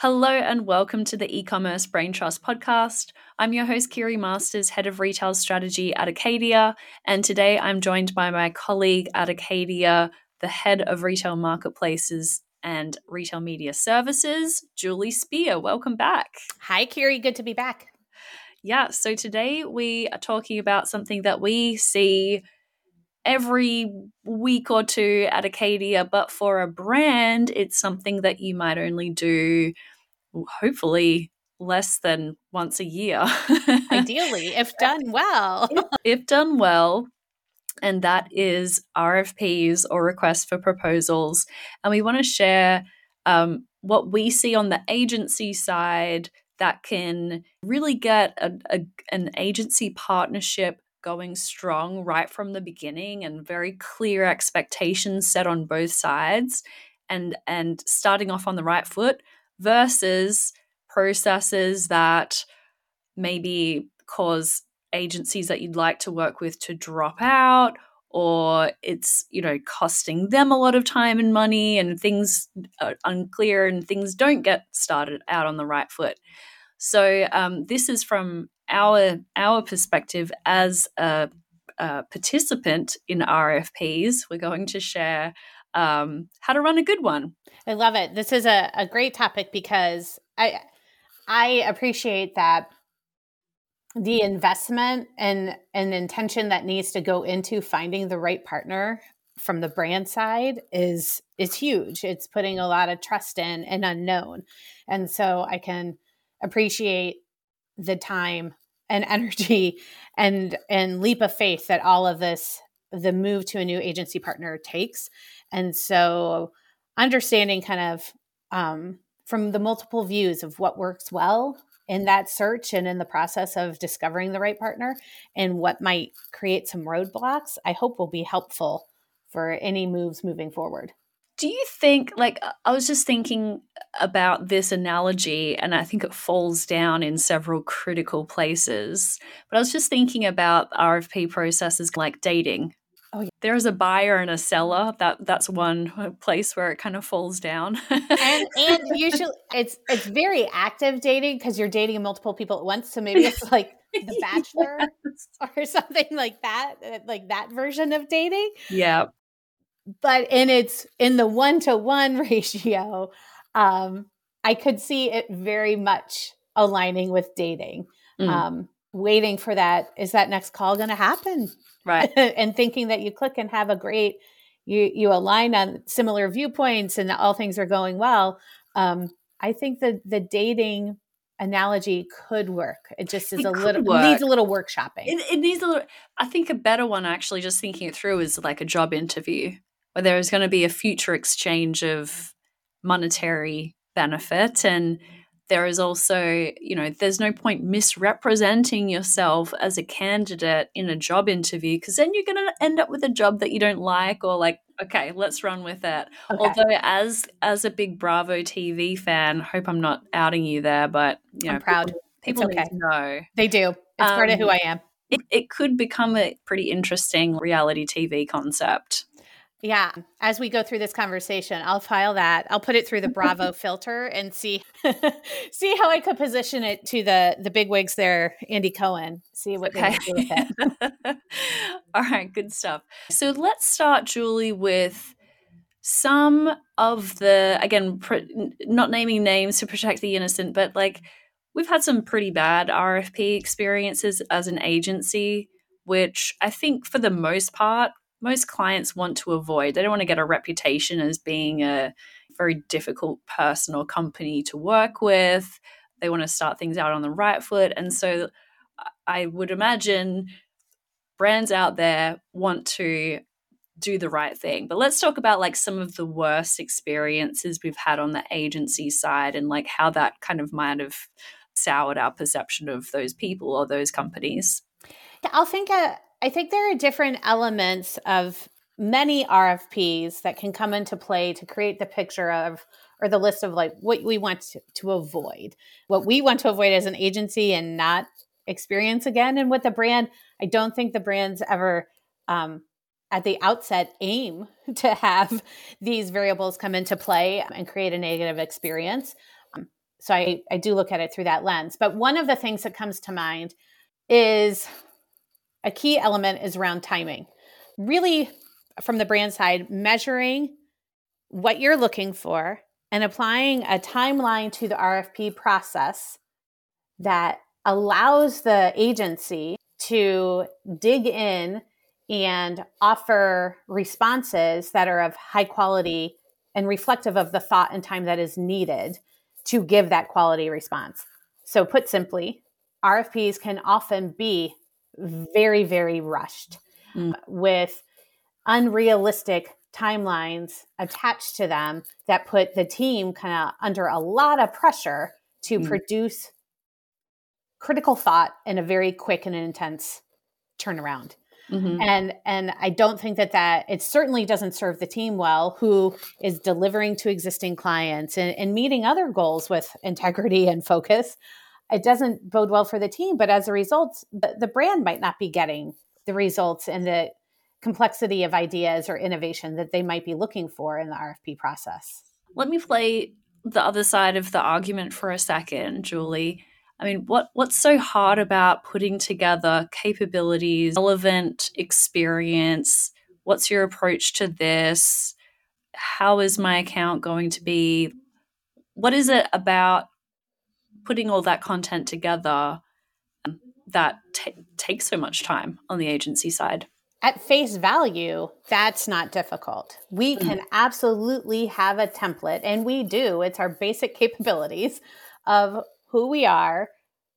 Hello and welcome to the e-commerce brain trust podcast. I'm your host Kiri Masters, head of retail strategy at Acadia, and today I'm joined by my colleague at Acadia, the head of retail marketplaces and retail media services, Julie Spear. Welcome back. Hi Kiri, good to be back. Yeah, so today we are talking about something that we see every week or two at Acadia, but for a brand, it's something that you might only do, hopefully, less than once a year. Ideally, if done well. if, if done well, and that is RFPs or requests for proposals. And we want to share um, what we see on the agency side that can really get a, a, an agency partnership going strong right from the beginning and very clear expectations set on both sides and and starting off on the right foot versus processes that maybe cause agencies that you'd like to work with to drop out or it's you know costing them a lot of time and money and things are unclear and things don't get started out on the right foot. So um, this is from our our perspective as a, a participant in RFPs. We're going to share um, how to run a good one. I love it. This is a, a great topic because I I appreciate that the investment and and intention that needs to go into finding the right partner from the brand side is is huge. It's putting a lot of trust in and unknown. And so I can appreciate the time and energy and and leap of faith that all of this the move to a new agency partner takes. And so understanding kind of um, from the multiple views of what works well in that search and in the process of discovering the right partner and what might create some roadblocks i hope will be helpful for any moves moving forward do you think, like, I was just thinking about this analogy, and I think it falls down in several critical places. But I was just thinking about RFP processes like dating. Oh, yeah. There's a buyer and a seller. That that's one place where it kind of falls down. and and usually it's it's very active dating because you're dating multiple people at once. So maybe it's like the bachelor yes. or something like that, uh, like that version of dating. Yeah but in its in the one to one ratio, um, I could see it very much aligning with dating. Mm. Um, waiting for that is that next call going to happen? Right. And thinking that you click and have a great you you align on similar viewpoints and all things are going well um, i think that the dating analogy could work. It just is it a little needs a little workshopping. It, it needs a little i think a better one actually just thinking it through is like a job interview where there is going to be a future exchange of monetary benefit. And there is also you know there's no point misrepresenting yourself as a candidate in a job interview because then you're going to end up with a job that you don't like or like okay let's run with it. Okay. although as as a big bravo tv fan hope i'm not outing you there but you know I'm proud. people, people okay. know. They do. It's um, part of who um, i am. it, it could become a pretty interesting reality tv concept yeah. As we go through this conversation, I'll file that. I'll put it through the Bravo filter and see see how I could position it to the the big wigs there, Andy Cohen. See what okay. they do with it. All right, good stuff. So let's start, Julie, with some of the again, pr- not naming names to protect the innocent, but like we've had some pretty bad RFP experiences as an agency, which I think for the most part most clients want to avoid. They don't want to get a reputation as being a very difficult person or company to work with. They want to start things out on the right foot. And so I would imagine brands out there want to do the right thing. But let's talk about like some of the worst experiences we've had on the agency side and like how that kind of might have soured our perception of those people or those companies. Yeah, I'll think uh, I think there are different elements of many RFPs that can come into play to create the picture of or the list of like what we want to, to avoid, what we want to avoid as an agency and not experience again. And with the brand, I don't think the brands ever um, at the outset aim to have these variables come into play and create a negative experience. Um, so I, I do look at it through that lens. But one of the things that comes to mind is a key element is around timing. Really, from the brand side, measuring what you're looking for and applying a timeline to the RFP process that allows the agency to dig in and offer responses that are of high quality and reflective of the thought and time that is needed to give that quality response. So, put simply, RFPs can often be very, very rushed mm. with unrealistic timelines attached to them that put the team kind of under a lot of pressure to mm. produce critical thought in a very quick and intense turnaround. Mm-hmm. And and I don't think that that it certainly doesn't serve the team well who is delivering to existing clients and, and meeting other goals with integrity and focus. It doesn't bode well for the team, but as a result, the, the brand might not be getting the results and the complexity of ideas or innovation that they might be looking for in the RFP process. Let me play the other side of the argument for a second, Julie. I mean, what what's so hard about putting together capabilities, relevant experience? What's your approach to this? How is my account going to be? What is it about putting all that content together that t- takes so much time on the agency side? At face value, that's not difficult. We mm. can absolutely have a template, and we do. It's our basic capabilities of who we are,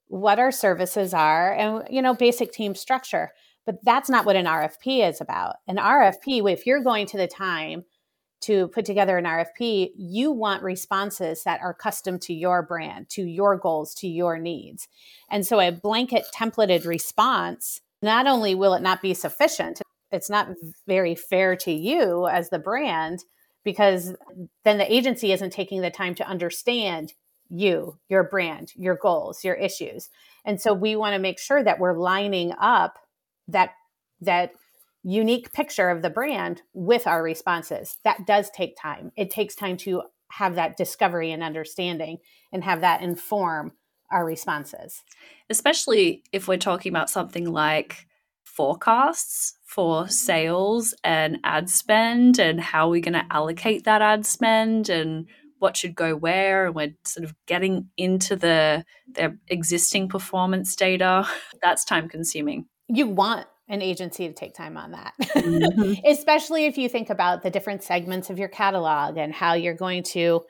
what our services are, and you know, basic team structure. But that's not what an RFP is about. An RFP, if you're going to the time to put together an RFP, you want responses that are custom to your brand, to your goals, to your needs. And so a blanket templated response, not only will it not be sufficient, it's not very fair to you as the brand because then the agency isn't taking the time to understand you, your brand, your goals, your issues. And so we want to make sure that we're lining up that that unique picture of the brand with our responses. That does take time. It takes time to have that discovery and understanding and have that inform our responses. Especially if we're talking about something like forecasts for sales and ad spend and how we're going to allocate that ad spend and what should go where and we're sort of getting into the their existing performance data that's time consuming you want an agency to take time on that. Mm-hmm. especially if you think about the different segments of your catalog and how you're going to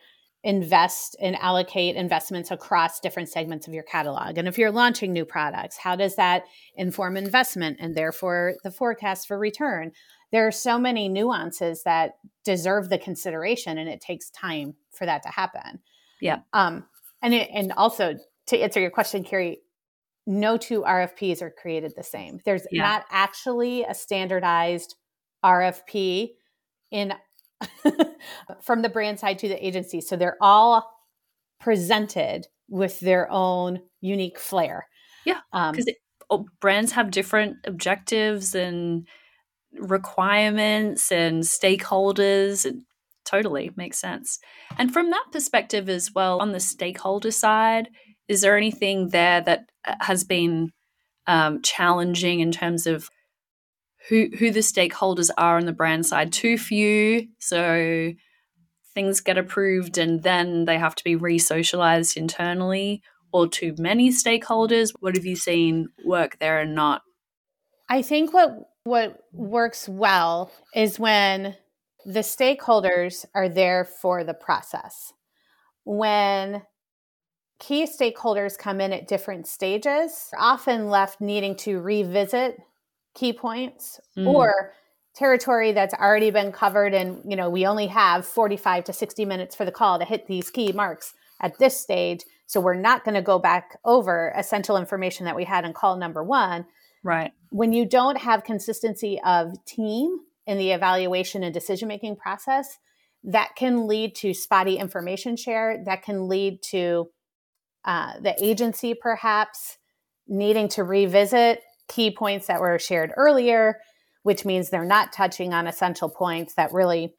invest and allocate investments across different segments of your catalog. And if you're launching new products how does that inform investment and therefore the forecast for return? There are so many nuances that deserve the consideration and it takes time for that to happen. Yeah. Um and it, and also to answer your question Kiri no two rfps are created the same there's yeah. not actually a standardized rfp in from the brand side to the agency so they're all presented with their own unique flair yeah because um, oh, brands have different objectives and requirements and stakeholders. It totally makes sense. And from that perspective as well, on the stakeholder side, is there anything there that uh, has been um, challenging in terms of who who the stakeholders are on the brand side? Too few, so things get approved and then they have to be re-socialized internally, or too many stakeholders. What have you seen work there and not? I think what what works well is when the stakeholders are there for the process. When key stakeholders come in at different stages, often left needing to revisit key points mm. or territory that's already been covered and you know we only have 45 to 60 minutes for the call to hit these key marks at this stage so we're not going to go back over essential information that we had in call number 1 Right. When you don't have consistency of team in the evaluation and decision making process, that can lead to spotty information share. That can lead to uh, the agency perhaps needing to revisit key points that were shared earlier, which means they're not touching on essential points that really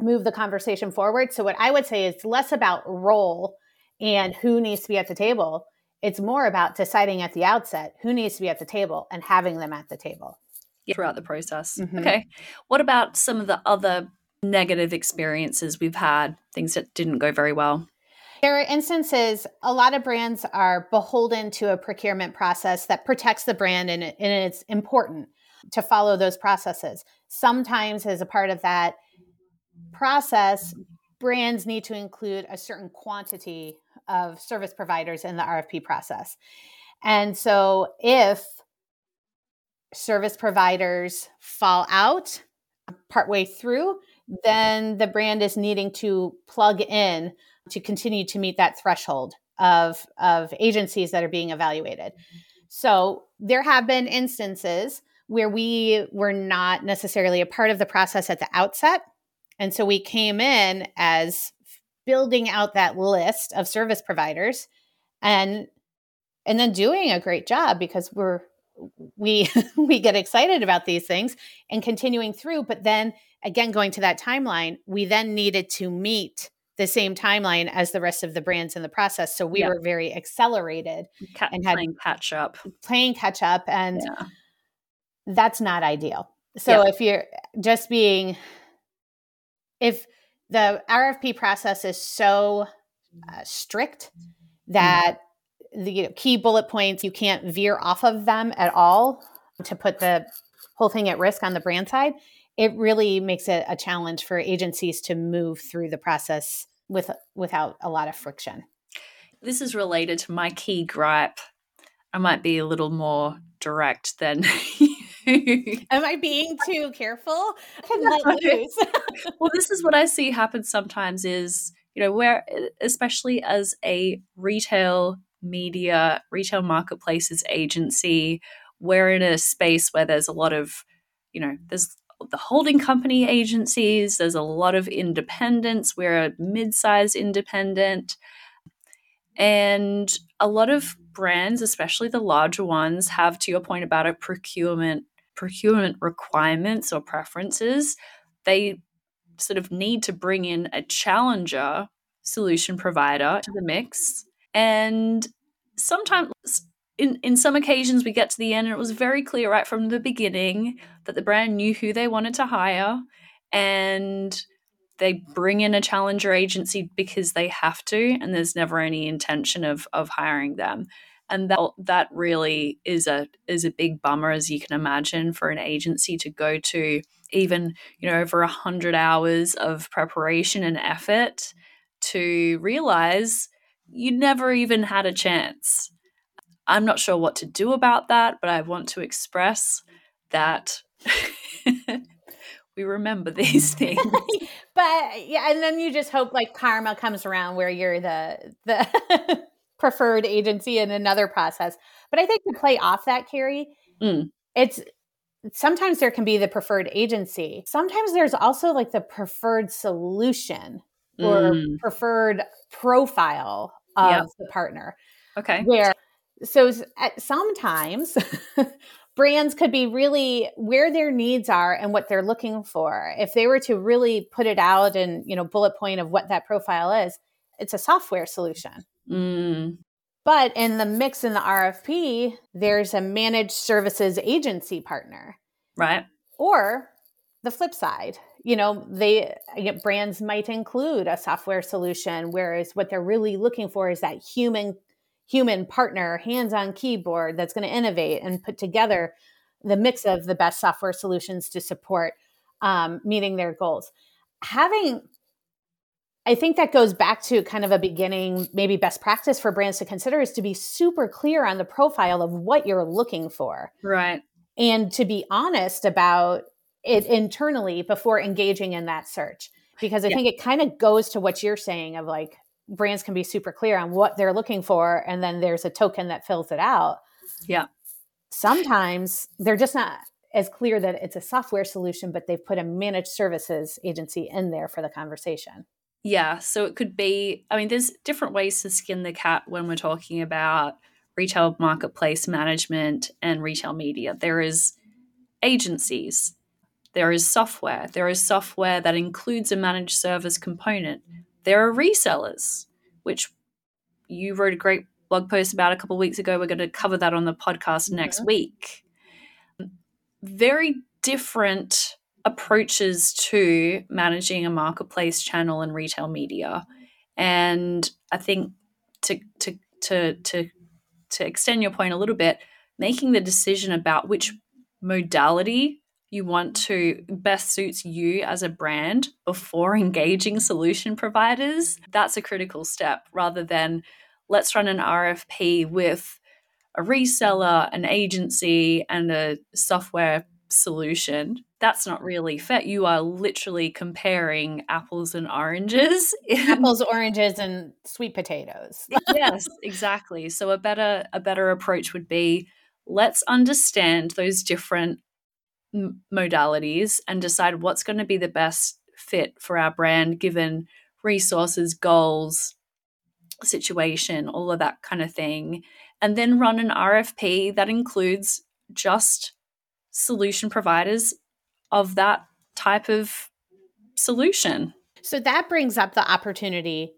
move the conversation forward. So, what I would say is less about role and who needs to be at the table. It's more about deciding at the outset who needs to be at the table and having them at the table throughout the process. Mm-hmm. Okay. What about some of the other negative experiences we've had, things that didn't go very well? There are instances, a lot of brands are beholden to a procurement process that protects the brand, and, and it's important to follow those processes. Sometimes, as a part of that process, brands need to include a certain quantity of service providers in the RFP process. And so, if service providers fall out partway through, then the brand is needing to plug in to continue to meet that threshold of, of agencies that are being evaluated. So there have been instances where we were not necessarily a part of the process at the outset. And so we came in as building out that list of service providers and and then doing a great job because we're we we get excited about these things and continuing through but then again going to that timeline we then needed to meet the same timeline as the rest of the brands in the process so we yep. were very accelerated Ca- and had playing catch up playing catch up and yeah. that's not ideal so if you're just being if the rfp process is so uh, strict mm. that the you know, key bullet points you can't veer off of them at all to put the whole thing at risk on the brand side it really makes it a challenge for agencies to move through the process with without a lot of friction this is related to my key gripe i might be a little more direct than Am I being too careful? let loose. well, this is what I see happen sometimes is, you know, where especially as a retail media, retail marketplaces agency. We're in a space where there's a lot of, you know, there's the holding company agencies, there's a lot of independents. We're a mid sized independent. And a lot of brands, especially the larger ones, have, to your point about a procurement procurement requirements or preferences. They sort of need to bring in a challenger solution provider to the mix and sometimes in, in some occasions we get to the end and it was very clear right from the beginning that the brand knew who they wanted to hire and they bring in a challenger agency because they have to and there's never any intention of of hiring them and that that really is a is a big bummer as you can imagine for an agency to go to even you know over a hundred hours of preparation and effort to realize you never even had a chance. I'm not sure what to do about that, but I want to express that we remember these things. but yeah, and then you just hope like karma comes around where you're the the preferred agency in another process. But I think to play off that, Kiri, mm. it's sometimes there can be the preferred agency. Sometimes there's also like the preferred solution or mm. preferred profile of yep. the partner. Okay. Where so sometimes brands could be really where their needs are and what they're looking for. If they were to really put it out and, you know, bullet point of what that profile is, it's a software solution. Mm. But in the mix in the RFP, there's a managed services agency partner. Right. Or the flip side, you know they brands might include a software solution whereas what they're really looking for is that human human partner hands on keyboard that's going to innovate and put together the mix of the best software solutions to support um, meeting their goals. Having i think that goes back to kind of a beginning maybe best practice for brands to consider is to be super clear on the profile of what you're looking for. Right. And to be honest about it internally before engaging in that search because i yeah. think it kind of goes to what you're saying of like brands can be super clear on what they're looking for and then there's a token that fills it out yeah sometimes they're just not as clear that it's a software solution but they've put a managed services agency in there for the conversation yeah so it could be i mean there's different ways to skin the cat when we're talking about retail marketplace management and retail media there is agencies there is software. There is software that includes a managed service component. There are resellers, which you wrote a great blog post about a couple weeks ago. We're going to cover that on the podcast next week. Very different approaches to managing a marketplace channel and retail media. And I think to to to to to extend your point a little bit, making the decision about which modality you want to best suits you as a brand before engaging solution providers, that's a critical step rather than let's run an RFP with a reseller, an agency, and a software solution. That's not really fair. You are literally comparing apples and oranges. apples, oranges, and sweet potatoes. yes, exactly. So a better a better approach would be let's understand those different m- modalities and decide what's going to be the best fit for our brand given resources, goals, situation, all of that kind of thing. And then run an RFP that includes just solution providers of that type of solution. So that brings up the opportunity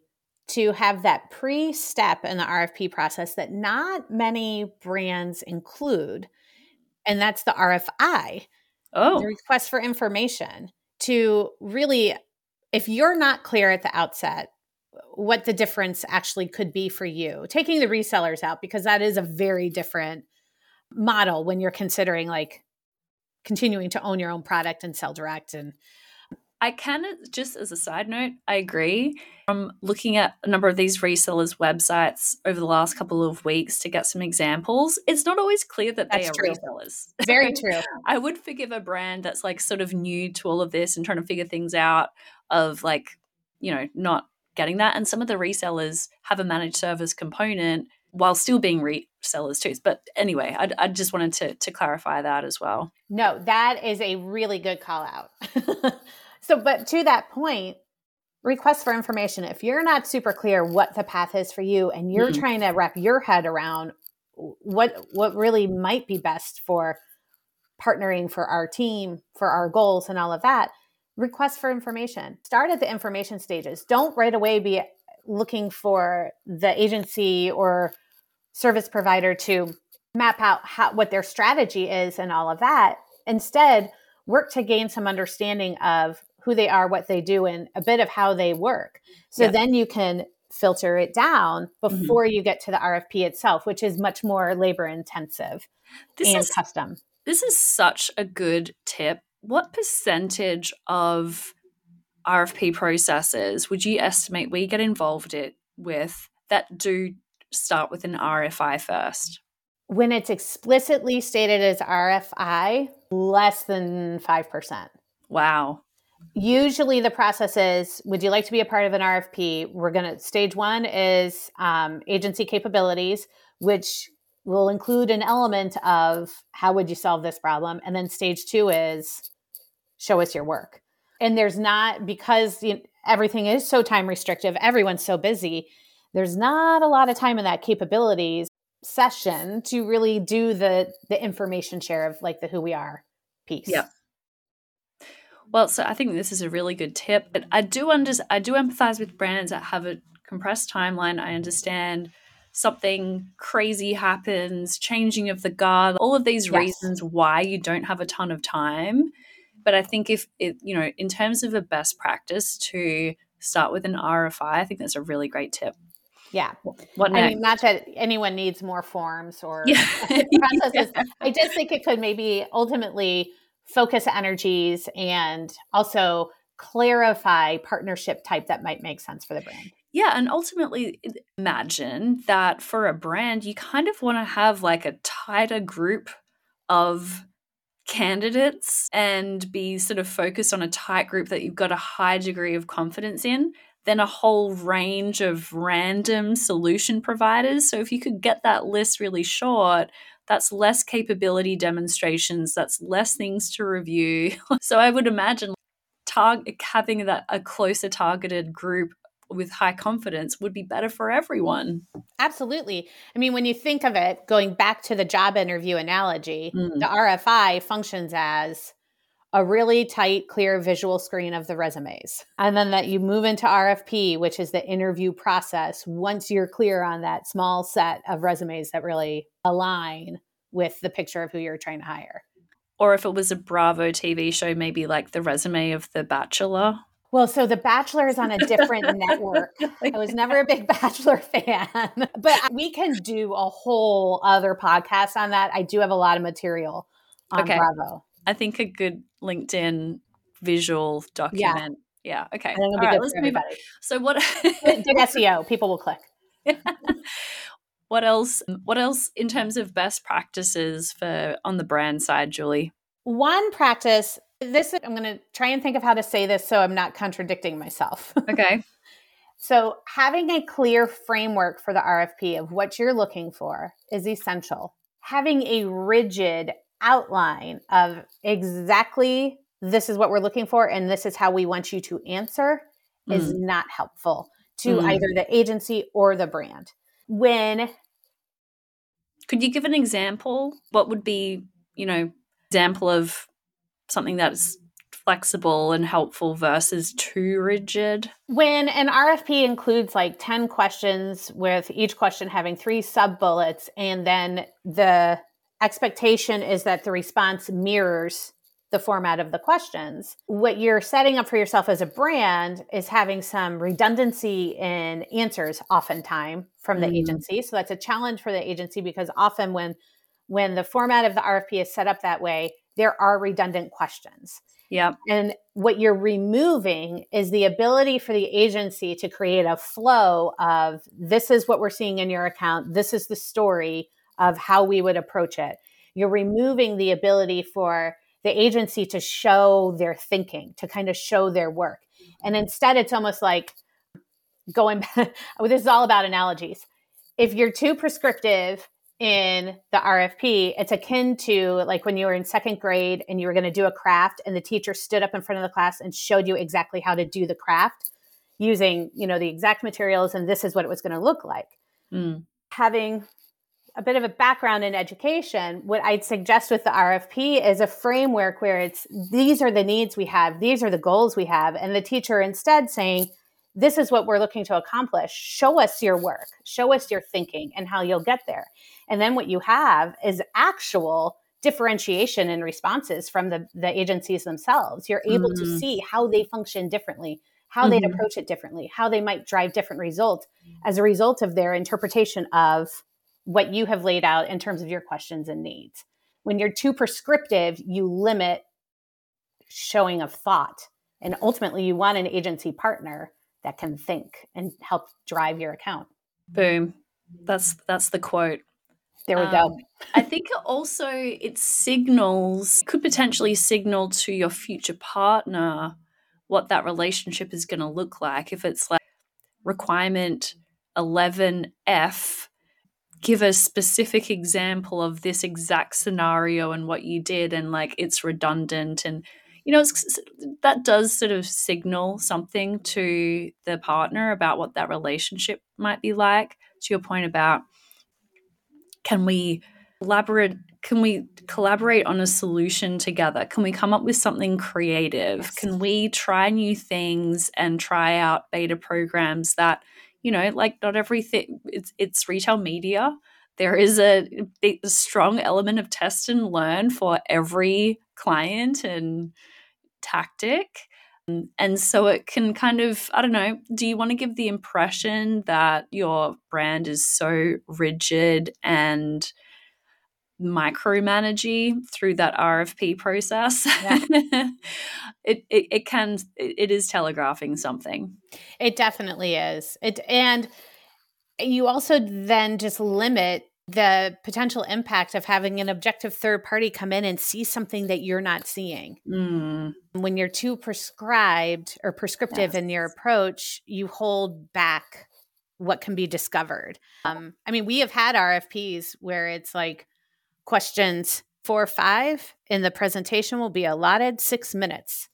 to have that pre step in the RFP process that not many brands include, and that's the RFI. Oh, the request for information to really, if you're not clear at the outset what the difference actually could be for you, taking the resellers out, because that is a very different model when you're considering like continuing to own your own product and sell direct and I can just as a side note, I agree. From looking at a number of these resellers' websites over the last couple of weeks to get some examples, it's not always clear that that's they are true. resellers. Very true. I would forgive a brand that's like sort of new to all of this and trying to figure things out of like, you know, not getting that. And some of the resellers have a managed service component while still being resellers too. But anyway, I, I just wanted to to clarify that as well. No, that is a really good call out. so, but to that point, request for information. If you're not super clear what the path is for you, and you're mm-hmm. trying to wrap your head around what what really might be best for partnering for our team, for our goals, and all of that, request for information. Start at the information stages. Don't right away be looking for the agency or service provider to map out how, what their strategy is and all of that. Instead, work to gain some understanding of who they are, what they do, and a bit of how they work. So then you can filter it down mm-hmm. before mm-hmm. you get to the RFP itself, which is much more labor intensive this and is, custom. This is such a good tip. What percentage of RFP processes would you estimate we get involved it with that do start with an RFI first? When it's explicitly stated as RFI, less than 5%. Wow. Usually the process is would you like to be a part of an RFP? We're going to, stage one is um, agency capabilities, which will include an element of how would you solve this problem? And then stage two is show us your work and there's not because you know, everything is so time restrictive everyone's so busy there's not a lot of time in that capabilities session to really do the the information share of like the who we are piece yeah well so i think this is a really good tip but i do under i do empathize with brands that have a compressed timeline i understand something crazy happens changing of the guard all of these yes. reasons why you don't have a ton of time but I think if it, you know, in terms of a best practice to start with an RFI, I think that's a really great tip. Yeah. What next? I mean, not that anyone needs more forms or yeah. processes. yeah. I just think it could maybe ultimately focus energies and also clarify partnership type that might make sense for the brand. Yeah, and ultimately imagine that for a brand, you kind of want to have like a tighter group of candidates and be sort of focused on a tight group that you've got a high degree of confidence in than a whole range of random solution providers. So if you could get that list really short, that's less capability demonstrations, that's less things to review. so I would imagine target having that a closer targeted group with high confidence would be better for everyone. Absolutely. I mean, when you think of it, going back to the job interview analogy, mm. the RFI functions as a really tight, clear visual screen of the resumes. And then that you move into RFP, which is the interview process, once you're clear on that small set of resumes that really align with the picture of who you're trying to hire. Or if it was a Bravo TV show, maybe like the resume of The Bachelor. Well, so The Bachelor is on a different network. I was never a big Bachelor fan, but we can do a whole other podcast on that. I do have a lot of material on okay. Bravo. I think a good LinkedIn visual document. Yeah. yeah okay. All right, let's move on. So what? SEO. People will click. What else? What else in terms of best practices for on the brand side, Julie? One practice. This I'm going to try and think of how to say this so I'm not contradicting myself. Okay. so having a clear framework for the RFP of what you're looking for is essential. Having a rigid outline of exactly this is what we're looking for and this is how we want you to answer mm. is not helpful to mm. either the agency or the brand. When could you give an example? What would be, you know, example of something that's flexible and helpful versus too rigid? When an RFP includes like 10 questions with each question having three sub bullets and then the expectation is that the response mirrors the format of the questions. What you're setting up for yourself as a brand is having some redundancy in answers oftentimes from the mm. agency. So that's a challenge for the agency because often when when the format of the RFP is set up that way, there are redundant questions. Yeah. And what you're removing is the ability for the agency to create a flow of this is what we're seeing in your account, this is the story of how we would approach it. You're removing the ability for the agency to show their thinking, to kind of show their work. And instead, it's almost like going, back, this is all about analogies. If you're too prescriptive in the RFP, it's akin to like when you were in second grade and you were going to do a craft and the teacher stood up in front of the class and showed you exactly how to do the craft using, you know, the exact materials and this is what it was going to look like. Mm. Having a bit of a background in education, what I'd suggest with the RFP is a framework where it's these are the needs we have, these are the goals we have, and the teacher instead saying, this is what we're looking to accomplish. Show us your work, show us your thinking and how you'll get there. And then what you have is actual differentiation in responses from the, the agencies themselves. You're able mm-hmm. to see how they function differently, how mm-hmm. they'd approach it differently, how they might drive different results as a result of their interpretation of what you have laid out in terms of your questions and needs. When you're too prescriptive, you limit showing of thought. And ultimately, you want an agency partner that can think and help drive your account. Boom. That's that's the quote. There we um, go. I think also it signals could potentially signal to your future partner what that relationship is going to look like if it's like requirement 11F give a specific example of this exact scenario and what you did and like it's redundant and you know that does sort of signal something to the partner about what that relationship might be like. To your point about can we collaborate can we collaborate on a solution together? Can we come up with something creative? Yes. can we try new things and try out beta programs that you know, like not everything it's it's retail media. There is a, a strong element of test and learn for every client and tactic. And so it can kind of, I don't know, do you want to give the impression that your brand is so rigid and micromanaging through that RFP process. Yeah. it, it, it can it is telegraphing something. It definitely is. It and you also then just limit the potential impact of having an objective third party come in and see something that you're not seeing. Mm. When you're too prescribed or prescriptive yes. in your approach, you hold back what can be discovered. Um, I mean, we have had RFPs where it's like, questions four or five in the presentation will be allotted six minutes.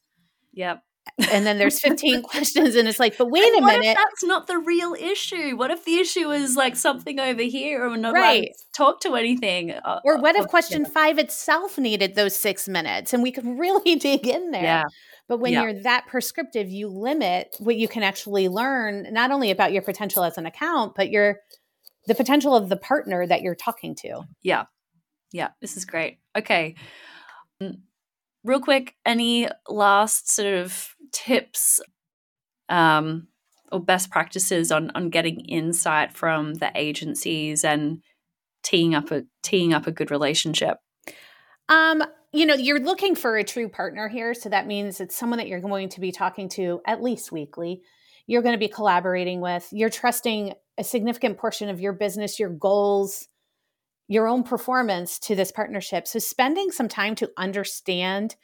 Yep. and then there's 15 questions and it's like but wait and a minute that's not the real issue what if the issue is like something over here or not right. talk to anything uh, or what if question yeah. five itself needed those six minutes and we could really dig in there yeah but when yeah. you're that prescriptive you limit what you can actually learn not only about your potential as an account but your the potential of the partner that you're talking to yeah yeah this is great okay mm, real quick any last sort of tips um, or best practices on on getting insight from the agencies and teeing up a teeing up a good relationship? Um, you know, you're looking for a true partner here, so that means it's someone that you're going to be talking to at least weekly. You're going to be collaborating with. You're trusting a significant portion of your business, your goals, your own performance to this partnership. So spending some time to understand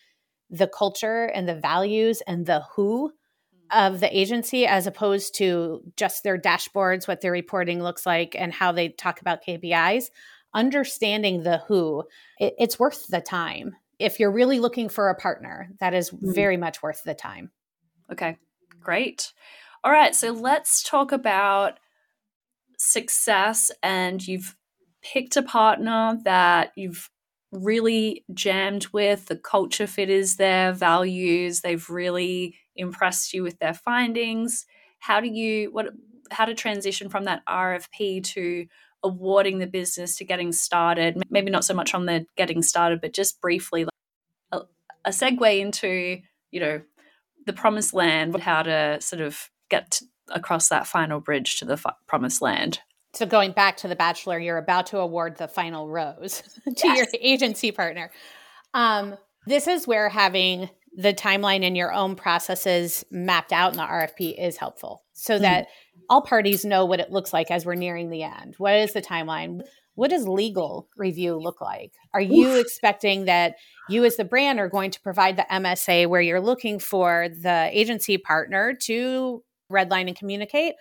the culture and the values and the who mm. of the agency as opposed to just their dashboards, what their reporting looks like, and how they talk about KPIs. Understanding the who, it, it's worth the time. If you're really looking for a partner, that is mm. very much worth the time. Okay, great. All right, so let's talk about success. And you've picked a partner that you've really jammed with. The culture fit is there, values, they've really impressed you with their findings. How do you what how to transition from that RFP to awarding the business to getting started? Maybe not so much on the getting started, but just briefly like a, a segue into, you know, the promised land, how to sort of get across that final bridge to the f- promised land so going back to the bachelor you're about to award the final rose to yes. your agency partner. Um, this is where having the timeline in your own processes mapped out in the rfp is helpful so mm that all parties know what it looks like as we're nearing the end. What is the timeline? What does legal review look like? Are you Oof. expecting that you as the brand are going to provide the msa where you're looking for the agency partner to redline and communicate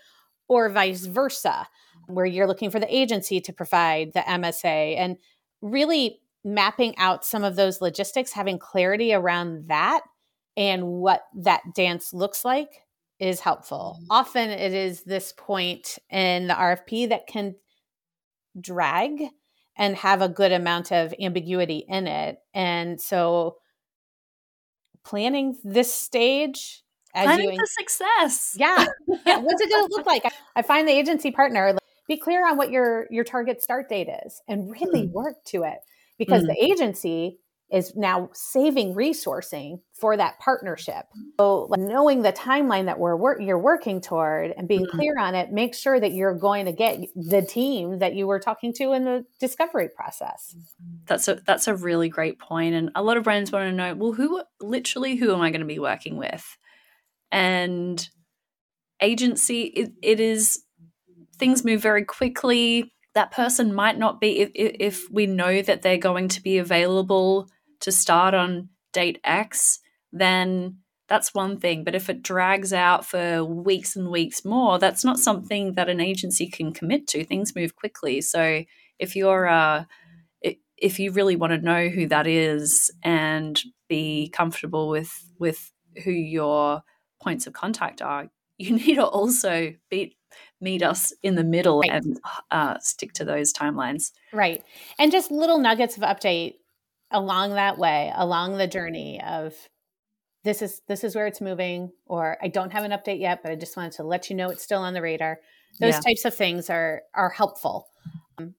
or vice versa where you're looking for the agency to provide the MSA and really mapping out some of those logistics, having clarity around that and what that dance looks like is helpful. Mm-hmm. Often it is this point in the RFP that can drag and have a good amount of ambiguity in it. And so planning this stage as planning you, for success. Yeah. yeah. What's it going to look like? I, I find the agency partner be clear on what your your target start date is and really mm. work to it because mm. the agency is now saving resourcing for that partnership. So like, knowing the timeline that we're wor- you're working toward and being mm. clear on it, make sure that you're going to get the team that you were talking to in the discovery process. That's a that's a really great point and a lot of brands want to know, well who literally who am I going to be working with? And agency it, it is things move very quickly. That person might not be, if, if we know that they're going to be available to start on date X, then that's one thing. But if it drags out for weeks and weeks more, that's not something that an agency can commit to. Things move quickly. So if you're, uh, if you really want to know who that is and be comfortable with with who your points of contact are, you need to also be meet us in the middle right. and uh, stick to those timelines. Right. And just little nuggets of update along that way, along the journey of this is this is where it's moving or I don't have an update yet, but I just wanted to let you know it's still on the radar. Those yeah. types of things are are helpful. Um,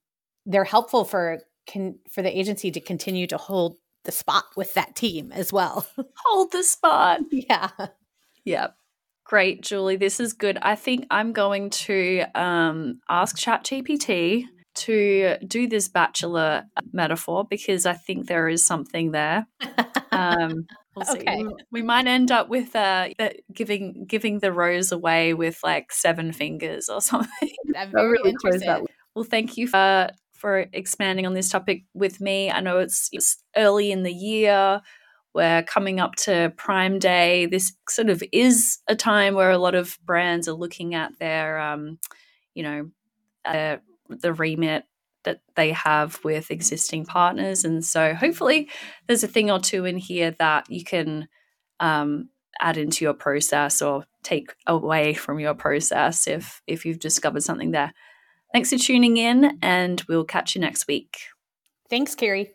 they're helpful for can for the agency to continue to hold the spot with that team as well. hold the spot. Yeah. Yeah. Great, Julie. This is good. I think I'm going to um, ask ChatGPT to do this bachelor metaphor because I think there is something there. Um, we'll okay. We might end up with uh, giving giving the rose away with like seven fingers or something. I'm very really interested. Well, thank you for for expanding on this topic with me. I know it's, it's early in the year. We're coming up to Prime Day. This sort of is a time where a lot of brands are looking at their, um, you know, uh, the remit that they have with existing partners. And so hopefully there's a thing or two in here that you can um, add into your process or take away from your process if if you've discovered something there. Thanks for tuning in and we'll catch you next week. Thanks, Kiri.